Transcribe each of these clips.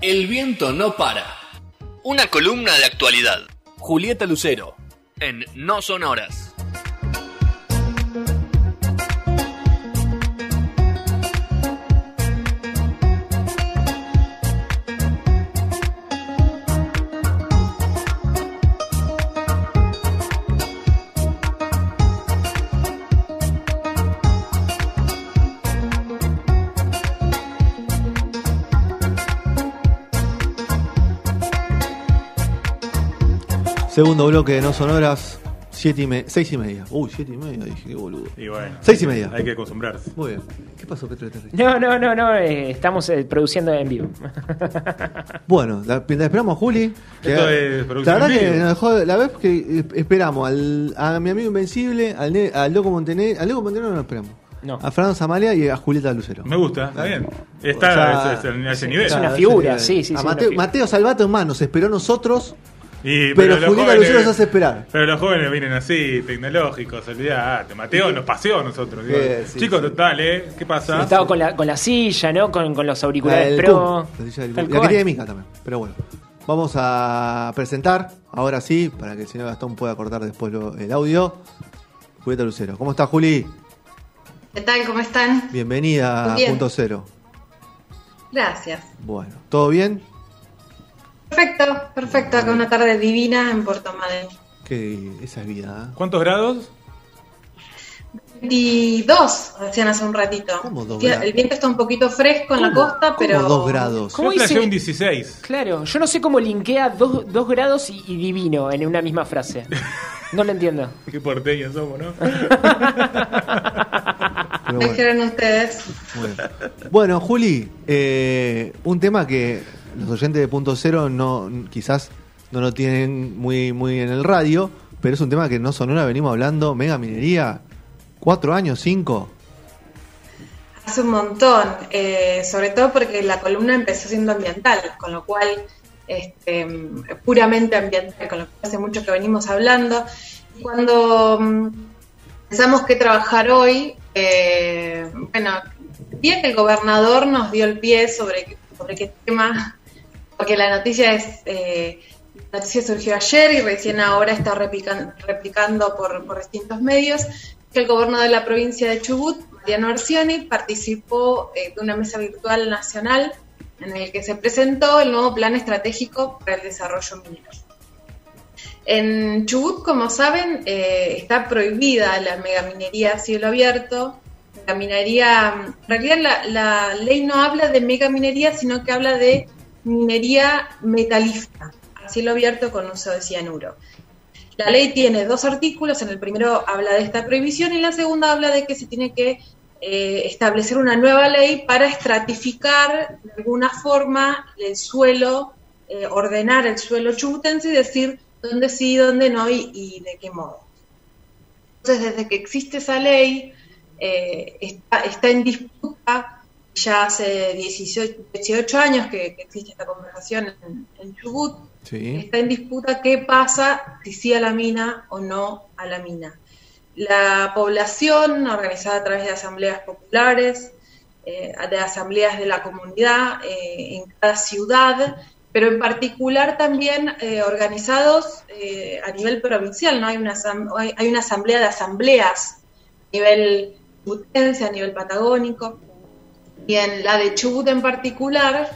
El viento no para. Una columna de actualidad. Julieta Lucero. En No Son Horas. Segundo bloque de No Sonoras, siete y me- seis y media. Uy, siete y media, dije, qué boludo. Y bueno. Seis y media. Hay que acostumbrarse. Muy bien. ¿Qué pasó, Petro? ¿Te ríes? No, no, no, no, eh, estamos eh, produciendo en vivo. Bueno, la, la esperamos a Juli. que- Esto es la producción verdad en que nos dejó, la vez que eh, esperamos al, a mi amigo Invencible, al, ne- al Loco Montenegro, al Loco Montenegro no lo esperamos. No. A Fernando Zamalia y a Julieta Lucero. Me gusta, está bien. Está O sea, en ese nivel. es una figura, sí, sí, A sí, Mateo. Mateo Salvato más nos esperó a nosotros, Y- pero, los Julieta jóvenes- Lucero se hace esperar. Pero los jóvenes vienen así, tecnológicos, olvidate. Mateo nos paseó a nosotros. sí, Chicos, sí. total, ¿eh? ¿Qué pasa? Estaba con la, con la silla, ¿no? Con, con los La, auriculares del pro. La silla del. La quería de Mica también, pero bueno. Vamos a presentar, ahora sí, para que el señor Gastón pueda cortar después lo- el audio. Julieta Lucero. ¿Cómo está, Juli? ¿Qué tal? ¿Cómo están? Bienvenida a bien. Punto Cero. Gracias. Bueno, ¿todo bien? Perfecto, perfecto. Acá una tarde divina en Puerto Madryn. Que esa es vida, ¿eh? ¿Cuántos grados? 22, decían hace un ratito. ¿Cómo dos grados? El viento está un poquito fresco en la costa, ¿Cómo pero. dos grados? ¿Cómo Yo dice? flashé un 16. Claro, yo no sé cómo linkea dos, dos grados y, y divino en una misma frase. No lo entiendo. Qué porteños somos, ¿no? Bueno, Dijeron ustedes. Bueno, Juli, eh, un tema que los oyentes de Punto Cero no, quizás no lo tienen muy, muy en el radio, pero es un tema que no Sonora venimos hablando, mega minería, cuatro años, cinco. Hace un montón, eh, sobre todo porque la columna empezó siendo ambiental, con lo cual, este, puramente ambiental, con lo cual hace mucho que venimos hablando. Y cuando mm, pensamos que trabajar hoy, eh, bueno, día que el gobernador nos dio el pie sobre, sobre qué tema, porque la noticia es... eh, la noticia surgió ayer y recién ahora está replican- replicando por, distintos medios que el gobernador de la provincia de Chubut, Mariano Arcioni, participó eh, de una mesa virtual nacional en el que se presentó el nuevo plan estratégico para el desarrollo minero. En Chubut, como saben, eh, está prohibida la megaminería a cielo abierto. La minería, en realidad la, la ley no habla de megaminería, sino que habla de minería metalífera a cielo abierto con uso de cianuro. La ley tiene dos artículos, en el primero habla de esta prohibición y en la segunda habla de que se tiene que eh, establecer una nueva ley para estratificar de alguna forma el suelo, eh, ordenar el suelo chubutense y decir dónde sí, dónde no y, de qué modo. Entonces, desde que existe esa ley, eh, está, está en disputa, ya hace 18, 18 años que, que existe esta conversación en, en Chubut, Sí. está en disputa qué pasa si sí a la mina o no a la mina. La población, organizada a través de asambleas populares, eh, de asambleas de la comunidad eh, en cada ciudad, pero en particular también eh, organizados a nivel provincial, ¿no? Hay una, hay una asamblea de asambleas a nivel chubutense, a nivel patagónico, y en la de Chubut en particular,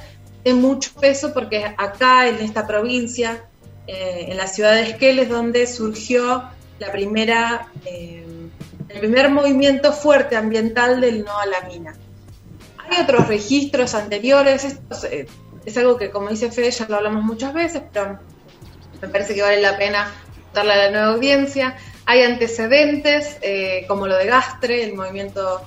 de mucho peso porque acá en esta provincia, eh, en la ciudad de Esquel, es donde surgió la primera, eh, el primer movimiento fuerte ambiental del no a la mina. Hay otros registros anteriores, esto es, eh, es algo que como dice Fede ya lo hablamos muchas veces, pero me parece que vale la pena darle a la nueva audiencia. Hay antecedentes, como lo de Gastre, el movimiento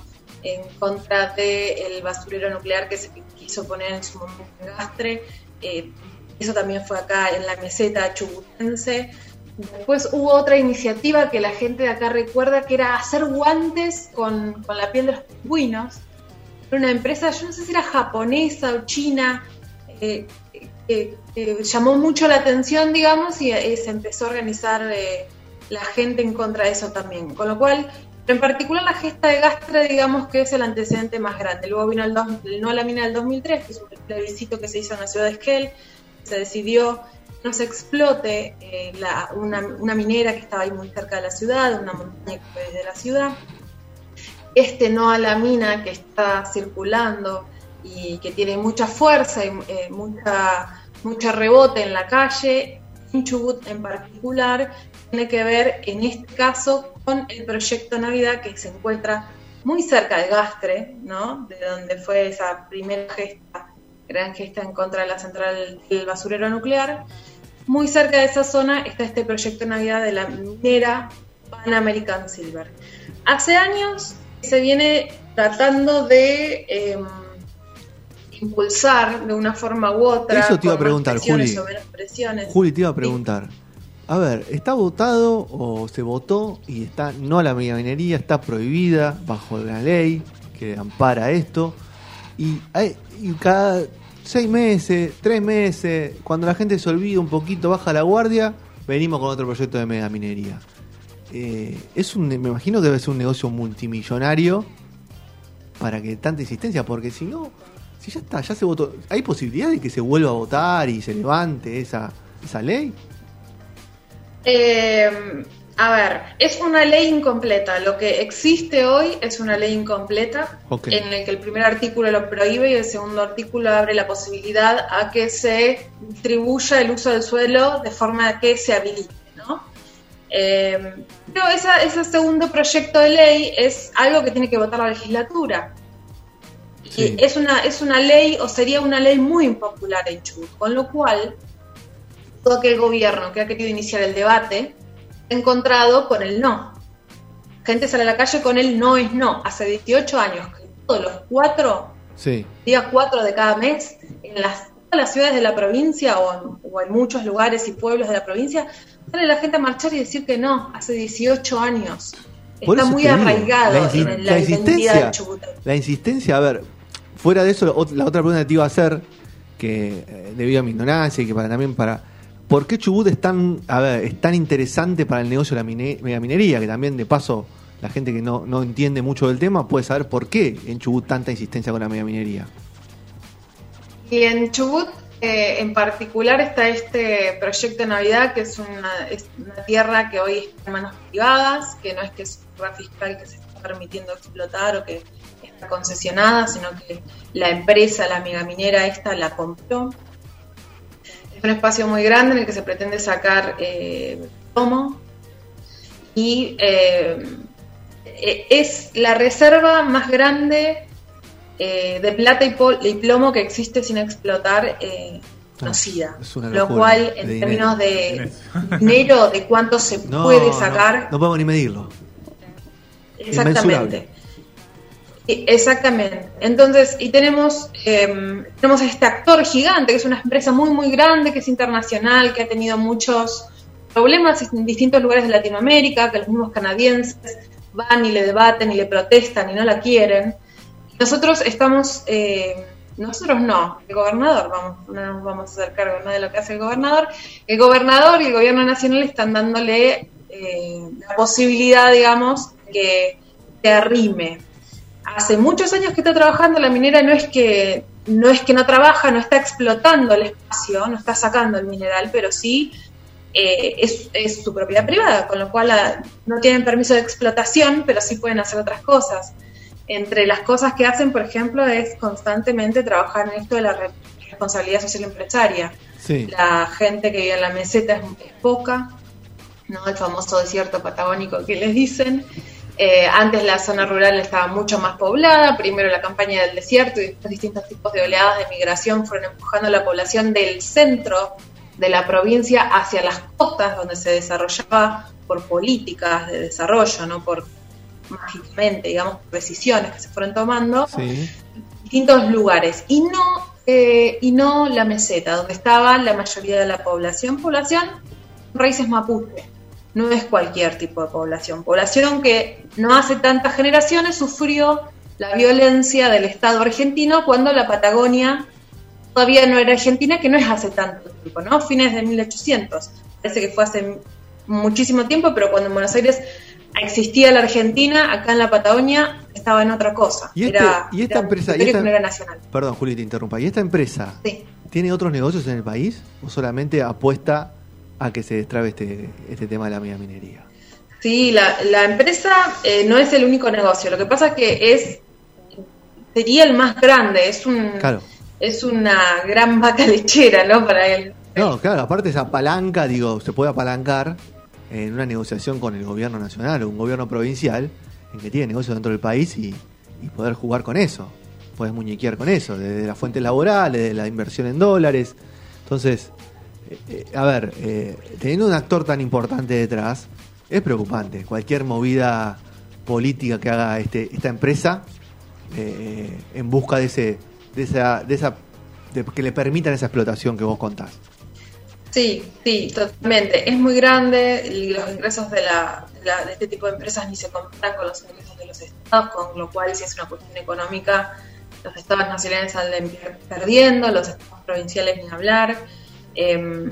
en contra del basurero nuclear que se quiso poner en su momento en Gastre. Eh, eso también fue acá en la meseta chubutense. Después hubo otra iniciativa que la gente de acá recuerda que era hacer guantes con, con la piel de los pingüinos. Era una empresa, yo no sé si era japonesa o china, eh, eh, eh, llamó mucho la atención, digamos, y eh, se empezó a organizar eh, la gente en contra de eso también. Con lo cual, en particular la gesta de Gastre, digamos que es el antecedente más grande. Luego vino el, no a la mina del 2003, que es un plebiscito que se hizo en la ciudad de Esquel, se decidió no se explote eh, una, minera que estaba ahí muy cerca de la ciudad, una montaña que desde la ciudad. Este no a la mina que está circulando y que tiene mucha fuerza y eh, mucha, mucho rebote en la calle, en Chubut en particular, tiene que ver en este caso con el proyecto Navidad que se encuentra muy cerca de Gastre, ¿no? de donde fue esa primera gesta, gran gesta en contra de la central del basurero nuclear. Muy cerca de esa zona está este proyecto Navidad de la minera Pan American Silver. Hace años se viene tratando de em, impulsar de una forma u otra. Eso te iba a preguntar, Juli. Juli, te iba a preguntar. A ver, ¿está votado o se votó y está no la minería, está prohibida bajo la ley que ampara esto? Y, hay, y cada seis meses, tres meses, cuando la gente se olvida un poquito, baja la guardia, venimos con otro proyecto de mega minería. Eh, es un, me imagino que debe ser un negocio multimillonario para que tanta insistencia, porque si no, si ya está, ya se votó, ¿hay posibilidad de que se vuelva a votar y se levante esa, esa ley? Eh, a ver, es una ley incompleta. Lo que existe hoy es una ley incompleta en el que el primer artículo lo prohíbe y el segundo artículo abre la posibilidad a que se distribuya el uso del suelo de forma que se habilite. ¿no? Eh, pero ese segundo proyecto de ley es algo que tiene que votar la legislatura. Y es una, es una ley o sería una ley muy impopular en Chubut, con lo cual todo aquel gobierno que ha querido iniciar el debate encontrado con el no. Gente sale a la calle con el no es no. Hace 18 años que todos los cuatro, sí. día cuatro de cada mes, en las, todas las ciudades de la provincia o en, muchos lugares y pueblos de la provincia, sale la gente a marchar y decir que no. Hace 18 años. Está muy arraigado en la, insistencia, La insistencia, a ver, fuera de eso, la otra pregunta que te iba a hacer, que eh, debido a mi ignorancia y que para también para ¿Por qué Chubut es tan, a ver, es tan interesante para el negocio de la megaminería? Que también, de paso, la gente que no, no, entiende mucho del tema puede saber por qué en Chubut tanta insistencia con la megaminería. Y en Chubut, eh, en particular, está este proyecto de Navidad, que es una, tierra que hoy está en manos privadas, que no es que es una fiscal que se está permitiendo explotar o que está concesionada, sino que la empresa, la megaminera esta, la compró un espacio muy grande en el que se pretende sacar eh, plomo y eh, e, es la reserva más grande eh, de plata y, plomo que existe sin explotar eh, conocida. lo cual, en términos de dinero, de cuánto se puede sacar. No, podemos ni medirlo. Exactamente. Exactamente. Entonces, y tenemos, eh, tenemos este actor gigante, que es una empresa muy, muy grande, que es internacional, que ha tenido muchos problemas en distintos lugares de Latinoamérica, que los mismos canadienses van y le debaten y le protestan y no la quieren. Nosotros estamos, eh, nosotros no, el gobernador, vamos, no nos vamos a hacer cargo de lo que hace el gobernador. El gobernador y el gobierno nacional están dándole eh, la posibilidad, digamos, que se arrime hace muchos años que está trabajando la minera no es que no es que no trabaja, no está explotando el espacio, no está sacando el mineral, pero sí eh, es, su propiedad privada, con lo cual ah, no tienen permiso de explotación, pero sí pueden hacer otras cosas. Entre las cosas que hacen, por ejemplo, es constantemente trabajar en esto de la responsabilidad social empresaria. La gente que vive en la meseta es, es poca, ¿no? el famoso desierto patagónico que les dicen. Eh, antes la zona rural estaba mucho más poblada, primero la campaña del desierto y después distintos tipos de oleadas de migración fueron empujando la población del centro de la provincia hacia las costas, donde se desarrollaba por políticas de desarrollo, no por mágicamente, digamos, decisiones que se fueron tomando, distintos lugares. Y no, eh, y no la meseta, donde estaba la mayoría de la población, población raíces mapuche no es cualquier tipo de población. Población que no hace tantas generaciones sufrió la violencia del Estado argentino cuando la Patagonia todavía no era argentina, que no es hace tanto tiempo, ¿no? Fines de 1800. Parece que fue hace muchísimo tiempo, pero cuando en Buenos Aires existía la Argentina, acá en la Patagonia estaba en otra cosa. Y, este- era, y esta era empresa. y esta- no era nacional. Perdón, Juli, te interrumpa. ¿Y esta empresa Sí. tiene otros negocios en el país o solamente apuesta a que se destrabe este, este tema de la minería? Sí, la, la empresa eh, no es el único negocio. Lo que pasa es que es sería el más grande. Es un Claro. es una gran vaca lechera, ¿no? Para él. No, claro, aparte esa palanca, digo, se puede apalancar en una negociación con el gobierno nacional o un gobierno provincial en que tiene negocios dentro del país y, y poder jugar con eso. Puedes muñequear con eso, desde las fuentes laborales, de la inversión en dólares. Entonces, eh, eh, a ver, eh, teniendo un actor tan importante detrás, es preocupante. Cualquier movida política que haga este, esta empresa eh, en busca de ese, de esa, de esa, de que le permitan esa explotación que vos contás. Sí, sí, totalmente. Es muy grande y los ingresos de, la, de, este tipo de empresas ni se comparan con los ingresos de los estados, con lo cual si es una cuestión económica, los estados nacionales salen per- perdiendo, los estados provinciales ni hablar. Eh,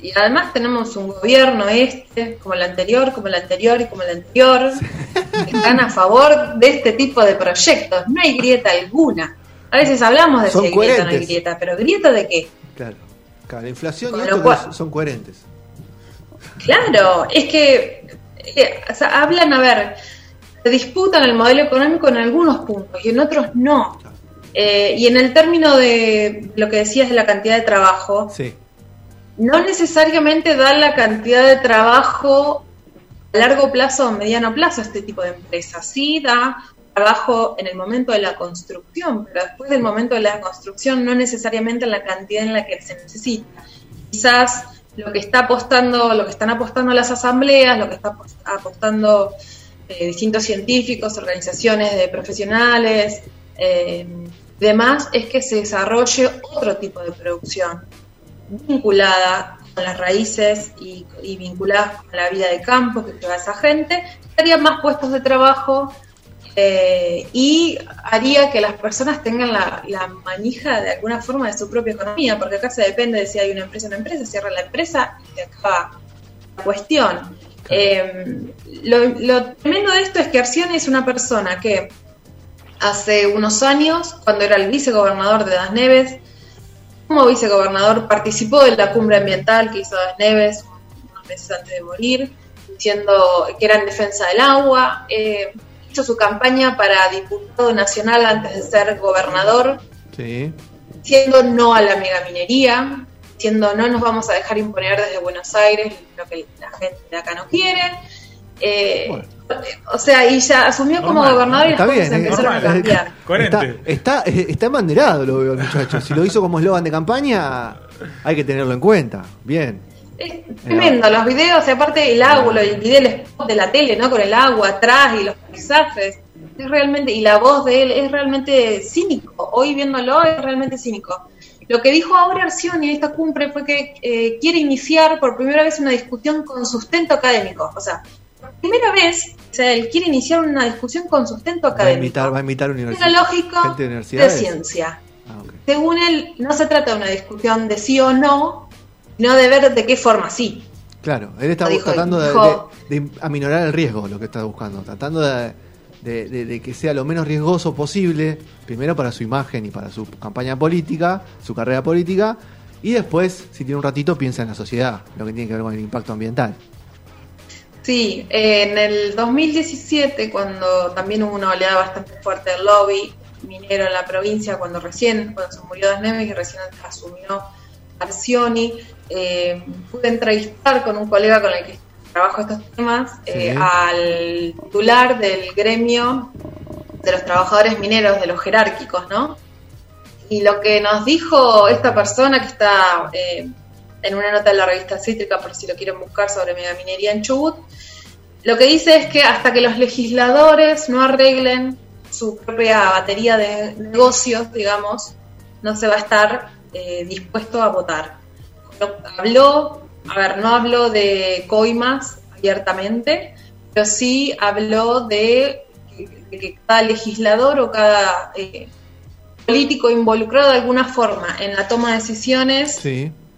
y además tenemos un gobierno este, como el anterior, como el anterior y como el anterior, que están a favor de este tipo de proyectos. No hay grieta alguna. A veces hablamos de Son si hay grieta o no hay grieta, pero grieta de qué? Claro. Claro, la inflación y Con esto lo cual- que son coherentes. Claro, es que eh, o sea, hablan, a ver, se disputan el modelo económico en algunos puntos y en otros no. Eh, y en el término de lo que decías de la cantidad de trabajo, Sí. no necesariamente da la cantidad de trabajo a largo plazo o mediano plazo a este tipo de empresas. Sí da trabajo en el momento de la construcción, pero después del momento de la construcción no necesariamente en la cantidad en la que se necesita. Quizás lo que está apostando, lo que están apostando las asambleas, lo que está apos- apostando eh, distintos científicos, organizaciones de profesionales, eh, demás, es que se desarrolle otro tipo de producción vinculada con las raíces y, y vinculadas con la vida de campo que lleva esa gente, haría más puestos de trabajo eh, y haría que las personas tengan la, la manija de alguna forma de su propia economía, porque acá se depende de si hay una empresa o una empresa, cierra la empresa y se acaba la cuestión. Eh, lo, lo tremendo de esto es que Arcioni es una persona que hace unos años, cuando era el vicegobernador de Das Neves, como vicegobernador participó de la cumbre ambiental que hizo Das Neves unos meses antes de morir, diciendo que era en defensa del agua. eh, hizo su campaña para diputado nacional antes de ser gobernador, Sí. diciendo no a la megaminería, diciendo no nos vamos a dejar imponer desde Buenos Aires lo que la gente de acá no quiere. Eh, Bueno. O sea, y ya asumió como gobernador y las cosas eh, empezaron a normal. cambiar. Coherente. Está, está, eh, está embanderado, lo veo, el muchacho. Si lo hizo como eslogan de campaña, hay que tenerlo en cuenta. Bien. Es tremendo, los videos, y aparte el agua, el video, el spot de la tele, ¿no? Con el agua atrás y los paisajes. Es realmente, y la voz de él es realmente cínico. Hoy viéndolo es realmente cínico. Lo que dijo ahora Arcioni en esta cumbre fue que eh, quiere iniciar por primera vez una discusión con sustento académico. O sea, primera vez, o sea, él quiere iniciar una discusión con sustento Va a académico. invitar, va a invitar universidades. tecnológico gente de ciencia. Ah. Según él, no se trata de una discusión de sí o no, sino de ver de qué forma sí. Claro, él está dijo- tratando de, dijo- de- de aminorar el riesgo, lo que está buscando, tratando de- de que sea lo menos riesgoso posible, primero para su imagen y para su campaña política, su carrera política, y después, si tiene un ratito, piensa en la sociedad, lo que tiene que ver con el impacto ambiental. Sí, en el 2017, cuando también hubo una oleada bastante fuerte del lobby minero en la provincia, cuando recién, cuando se murió Das Neves y recién asumió Arcioni, eh, pude entrevistar con un colega con el que trabajo estos temas, eh, Sí. al titular del gremio de los trabajadores mineros, de los jerárquicos, ¿no? Y lo que nos dijo esta persona que está eh, en una nota de la revista Cítrica, por si lo quieren buscar sobre megaminería en Chubut, lo que dice es que hasta que los legisladores no arreglen su propia batería de negocios, digamos, no se va a estar eh, dispuesto a votar. Habló, a ver, no habló de coimas abiertamente, pero sí habló de que, cada legislador o cada eh, político involucrado de alguna forma en la toma de decisiones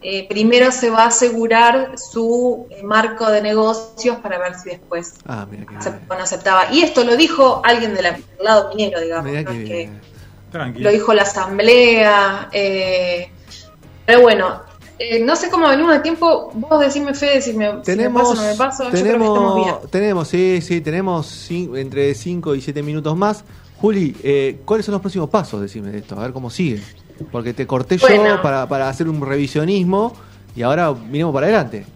eh, primero se va a asegurar su eh, marco de negocios para ver si después Ah, aceptaba no aceptaba. Y esto lo dijo alguien del lado minero, digamos. No que lo dijo la asamblea. eh, pero bueno, eh, no sé cómo venimos de tiempo. Vos decime, Fede, si me, si me Tenemos, paso o no me paso. Yo creo que estamos tenemos, bien. tenemos, sí, sí, tenemos entre 5 y 7 minutos más. Juli, eh, ¿cuáles son los próximos pasos? Decime de esto, a ver cómo sigue. Porque te corté yo para, para hacer un revisionismo y ahora miremos para adelante.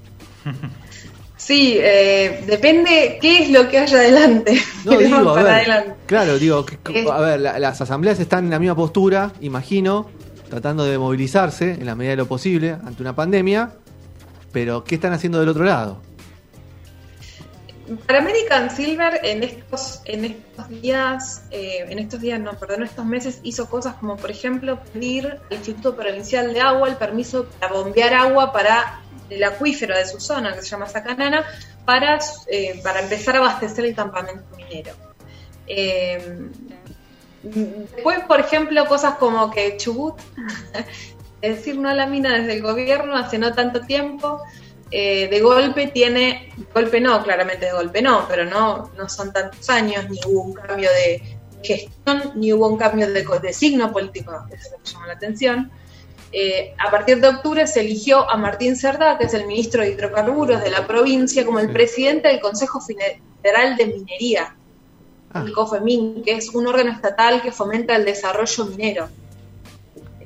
Sí, eh, depende qué es lo que haya adelante. No, digo, a para ver, adelante. claro, digo, que- que- Eh. a ver, la- las asambleas están en la misma postura, imagino, tratando de movilizarse en la medida de lo posible ante una pandemia, pero ¿qué están haciendo del otro lado? Para American Silver en estos, en días, eh, en estos días, no, perdón, estos meses hizo cosas como, por ejemplo, pedir al Instituto Provincial de Agua el permiso para bombear agua para el acuífero de su zona, que se llama Sacanana, para, eh, para empezar a abastecer el campamento minero. Eh, después, por ejemplo, cosas como que Chubut, decir no a la mina desde el gobierno hace no tanto tiempo, eh, de golpe tiene, golpe no, claramente de golpe no, pero no, no son tantos años, ni hubo un cambio de gestión, ni hubo un cambio de, de signo político, eso es lo que llama la atención. Eh, a partir de octubre se eligió a Martín Cerdá, que es el ministro de Hidrocarburos de la provincia, como el presidente del Consejo Federal de Minería, Ah, el COFEMIN, que es un órgano estatal que fomenta el desarrollo minero.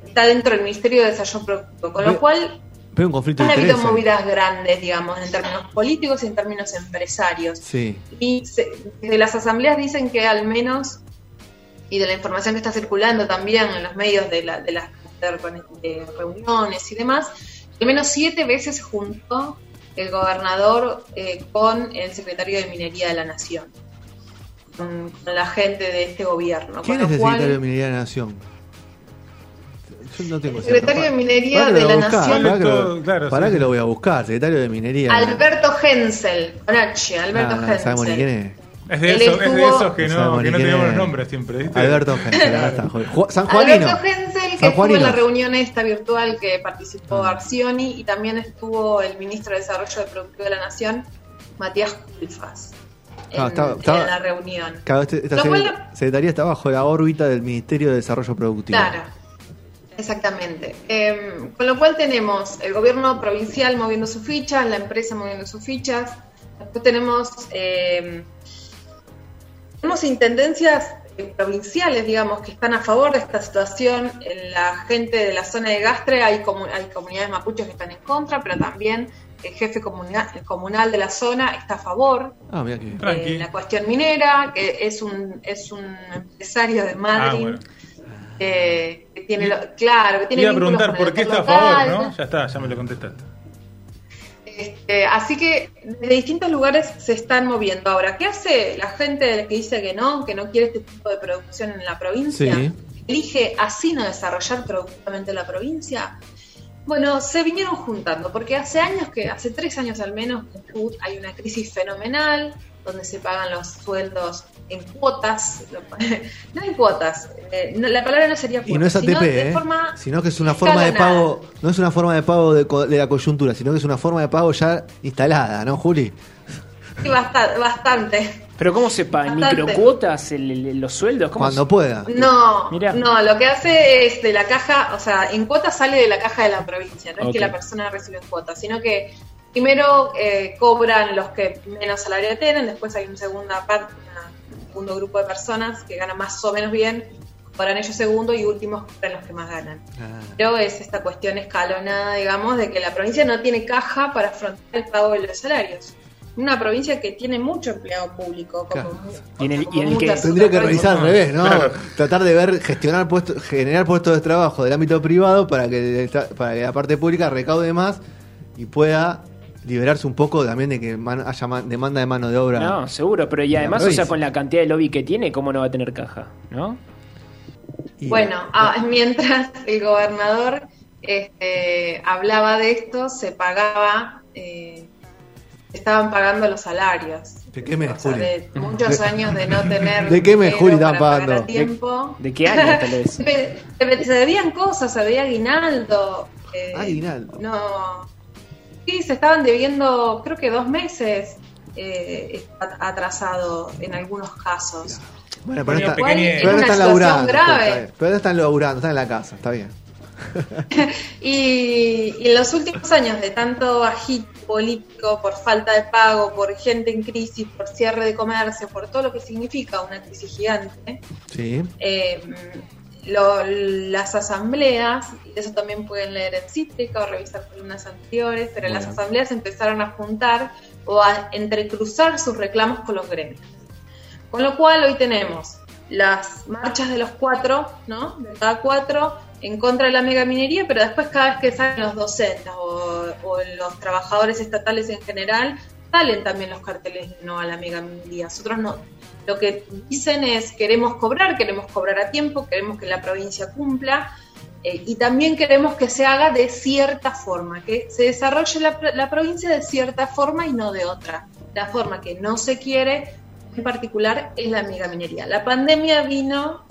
Está dentro del Ministerio de Desarrollo Productivo, con lo cual veo un conflicto de habido intereses. movidas grandes, digamos, en términos políticos y en términos empresarios. Sí, Y se- de las asambleas dicen que al menos, y de la información que está circulando también en los medios de, la- de las de reuniones y demás, al menos siete veces se juntó el gobernador eh, con el secretario de Minería de la Nación, con, la gente de este gobierno. ¿quién con es el cual- secretario de Minería de la Nación? No tengo secretario de Minería de la Nación. pará que lo- Todo, claro, pará sí. que lo voy a buscar, secretario de Minería. Alberto Hensel, con H, Alberto Ah, no Hensel. sabemos ni quién es. Es de, esos, es de estuvo- esos que No que es. los nombres siempre, ¿viste? Alberto Hensel, acá está. San Juanino. Alberto Hensel, que San estuvo en la reunión esta virtual que participó. Arcioni y también estuvo el ministro de Desarrollo de Productivo de la Nación, Matías Culfas, en, Ah, estaba- estaba- en la reunión. Claro, este- esta secretaría está bajo la órbita del Ministerio de Desarrollo Productivo. Claro, exactamente. Eh, con lo cual tenemos el gobierno provincial moviendo sus fichas, la empresa moviendo sus fichas, después tenemos, eh, tenemos intendencias eh, provinciales, digamos, que están a favor de esta situación. En la gente de la zona de Gastre hay, comu- hay comunidades mapuches que están en contra, pero también el jefe comunal, el comunal de la zona está a favor Ah, mira de la cuestión minera, que es un, es un empresario de Ah, Madrid. bueno. Eh, que tiene lo- claro, que tiene Iba a preguntar por qué está a favor, ¿no? Ya está, ya me lo contestaste. Este, así que de distintos lugares se están moviendo. Ahora, ¿qué hace la gente que dice que no, que no quiere este tipo de producción en la provincia? Sí. Elige así no desarrollar productivamente la provincia. Bueno, se vinieron juntando, porque hace años que, hace tres años al menos, en hay una crisis fenomenal, donde se pagan los sueldos en cuotas, no en cuotas, eh, no, la palabra no sería cuotas, Y no es sino ATP, de ¿eh? forma sino que es una forma de pago, no es una forma de pago de, de la coyuntura, sino que es una forma de pago ya instalada, ¿no, Juli? Sí, basta- bastante. Pero ¿cómo se pagan? ¿Microcuotas? el- el- ¿Los sueldos? ¿Cómo Cuando se- pueda. No, Mirá. no, lo que hace es de la caja, o sea, en cuotas sale de la caja de la provincia, no es que la persona recibe en cuotas, sino que primero eh, cobran los que menos salario tienen, después hay una segunda parte, un segundo grupo de personas que ganan más o menos bien, cobran ellos segundo y últimos cobran los que más ganan. Ah, Pero es esta cuestión escalonada, digamos, de que la provincia no tiene caja para afrontar el pago de los salarios. Una provincia que tiene mucho empleado público, como, Claro. Y en el- como y en el que- muchas Tendría que revisar al revés, ¿no? Claro. Tratar de ver, gestionar puestos, generar puestos de trabajo del ámbito privado para que, para que la parte pública recaude más y pueda liberarse un poco también de que man- haya ma- demanda de mano de obra. No, seguro, pero y además, o sea, con la cantidad de lobby que tiene, ¿cómo no va a tener caja? ¿No? Y- Bueno, ah, mientras el gobernador este, hablaba de esto, se pagaba, eh, estaban pagando los salarios. ¿De qué mes, O sea, Juli? de muchos años de no tener. ¿De qué mes, Juli, pagar pagando? a tiempo. ¿De qué año, tal vez? Se se debían cosas, se debía aguinaldo. eh, Aguinaldo. no. Sí, se estaban debiendo, creo que dos meses eh, está atrasado en algunos casos. Bueno, pero, Pequeño, está, pero ahora una están laburando. grave. está. Pero están laburando, están en la casa, está bien. Y, y en los últimos años de tanto agito político por falta de pago, por gente en crisis, por cierre de comercio, por todo lo que significa una crisis gigante, Sí. eh, lo- las asambleas, y eso también pueden leer en Cítrica o revisar columnas anteriores, pero las Bueno. asambleas empezaron a juntar o a entrecruzar sus reclamos con los gremios. Con lo cual hoy tenemos las marchas de los cuatro, ¿no? De cada cuatro en contra de la megaminería, pero después cada vez que salen los docentes o, los trabajadores estatales en general, salen también los carteles no a la megaminería. Nosotros no, lo que dicen es queremos cobrar, queremos cobrar a tiempo, queremos que la provincia cumpla eh, y también queremos que se haga de cierta forma, que se desarrolle la, la provincia de cierta forma y no de otra. La forma que no se quiere en particular es la megaminería. La pandemia vino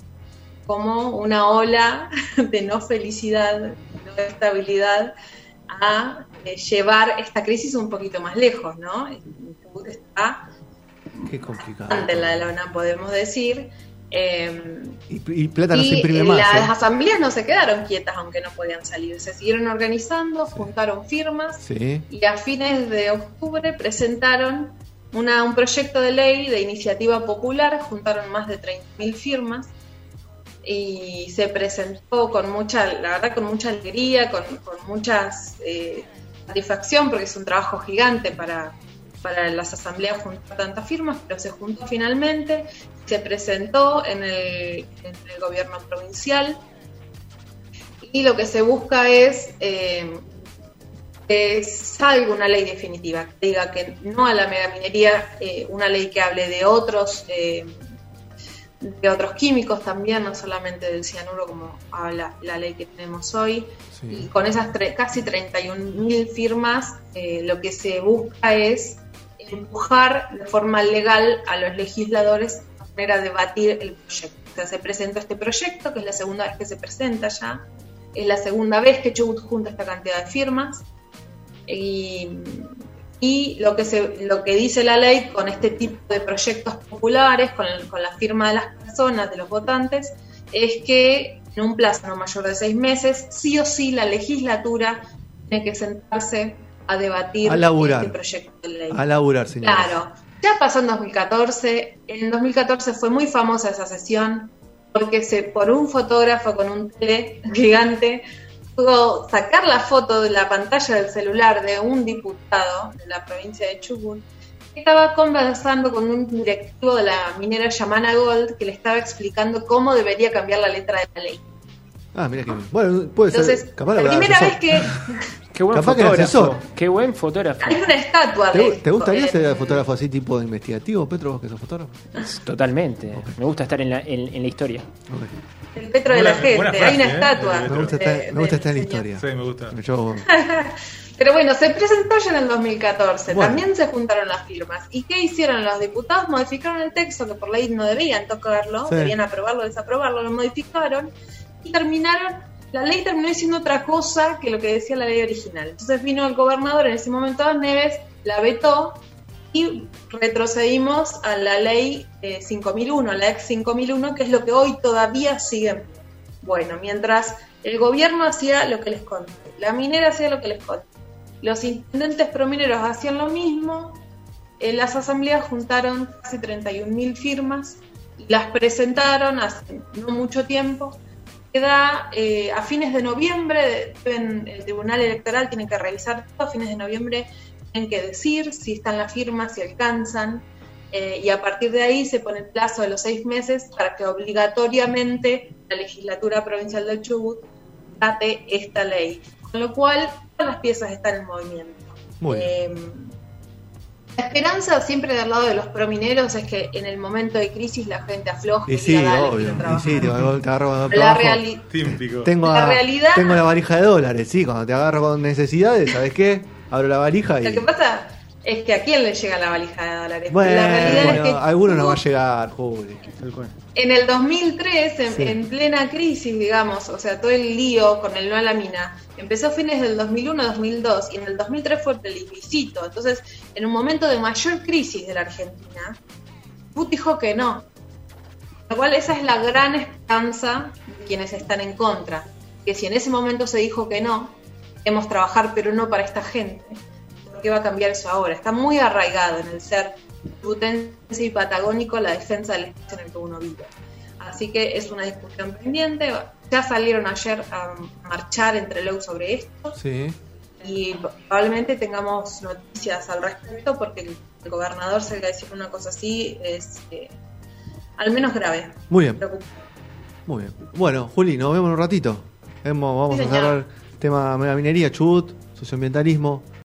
como una ola de no felicidad, no estabilidad, a eh, llevar esta crisis un poquito más lejos, ¿no? Está Qué complicado. ante la de la UNAM, podemos decir. Eh, Y, y plata no se y imprime más. las ¿eh? asambleas no se quedaron quietas aunque no podían salir, se siguieron organizando, juntaron firmas Sí. y a fines de octubre presentaron una, un proyecto de ley de iniciativa popular, juntaron más de 30.000 firmas y se presentó con mucha, la verdad, con mucha alegría, con, con mucha satisfacción, porque es un trabajo gigante para, para las asambleas juntar tantas firmas, pero se juntó finalmente, se presentó en el, en el gobierno provincial. Y lo que se busca es eh, que salga una ley definitiva, que diga que no a la megaminería, eh, una ley que hable de otros eh, de otros químicos también, no solamente del cianuro como habla la ley que tenemos hoy. Y con esas casi 31.000 firmas, eh, lo que se busca es empujar de forma legal a los legisladores a poner a debatir el proyecto. O sea, se presenta este proyecto, que es la segunda vez que se presenta ya, es la segunda vez que Chubut junta esta cantidad de firmas. Y, y lo, que se, lo que dice la ley con este tipo de proyectos populares, con, el- con la firma de las personas, de los votantes, es que en un plazo no mayor de seis meses, sí o sí la legislatura tiene que sentarse a debatir A laburar. este proyecto de ley. A laburar, señor. Claro, ya pasó en 2014. En 2014 fue muy famosa esa sesión porque se por un fotógrafo con un tele gigante pudo sacar la foto de la pantalla del celular de un diputado de la provincia de Chubut que estaba conversando con un directivo de la minera Yamana Gold que le estaba explicando cómo debería cambiar la letra de la ley. Ah, mira que. Bueno, puede Entonces, ser. La primera vez que Qué buen Capaz que fotógrafo. asesor. Qué buen fotógrafo. hay una estatua ¿Te, de te gustaría eh, ser fotógrafo así tipo de investigativo, Petro, vos que sos fotógrafo? Totalmente. Me gusta estar en la, en, en la historia. El Petro de la gente. hay una ¿eh? estatua. Me gusta de- estar, me gusta del estar en la historia. Sí, me gusta. Yo, Pero bueno, se presentó ya en el 2014, Bueno. también se juntaron las firmas. ¿Y qué hicieron los diputados? Modificaron el texto, que por ley no debían tocarlo, Sí. debían aprobarlo o desaprobarlo, lo modificaron y terminaron, la ley terminó diciendo otra cosa que lo que decía la ley original. Entonces vino el gobernador en ese momento, Neves, la vetó y retrocedimos a la ley eh, 5001, a la ex 5001, que es lo que hoy todavía sigue. Bueno, mientras el gobierno hacía lo que les conté, la minera hacía lo que les conté, los intendentes promineros hacían lo mismo, en las asambleas juntaron casi 31.000 firmas las presentaron hace no mucho tiempo. Queda eh, a fines de noviembre, deben- el Tribunal Electoral tiene que revisar todo, a fines de noviembre tienen que decir si están las firmas, si alcanzan, eh, y a partir de ahí se pone el plazo de los seis meses para que obligatoriamente la legislatura provincial del Chubut trate esta ley. Con lo cual, todas las piezas están en movimiento. Muy bien. Eh, la esperanza siempre del lado de los promineros es que en el momento de crisis la gente afloje y sí, diga, "Dale, obvio. Y trabajar". sí, te agarro, te agarro cuando la, trabajo. reali- Típico. Tengo, La a- realidad- tengo la valija de dólares, sí. Cuando te agarro con necesidades, ¿sabes qué? Abro la valija y. Lo que pasa es que a quién le llega la valija de dólares. Bueno, la realidad es que a alguno no va a llegar, Juli. En el 2003, en, Sí. en plena crisis, digamos, o sea, todo el lío con el no a la mina, empezó a fines del 2001-2002 y en el 2003 fue el plebiscito. Entonces, en un momento de mayor crisis de la Argentina, Bush dijo que no. Lo cual esa es la gran esperanza de quienes están en contra. Que si en ese momento se dijo que no, queremos trabajar pero no para esta gente, ¿por qué va a cambiar eso ahora? Está muy arraigado en el ser butense y patagónico la defensa del espacio en el que uno vive. Así que es una discusión pendiente. Ya salieron ayer a marchar entre LEU sobre esto Sí. y probablemente tengamos noticias al respecto porque el, gobernador salga a decir una cosa así es eh, al menos grave. Muy bien, muy bien. Bueno, Juli, nos vemos en un ratito. Vamos Sí, a cerrar tema de la minería, chubut, socioambientalismo,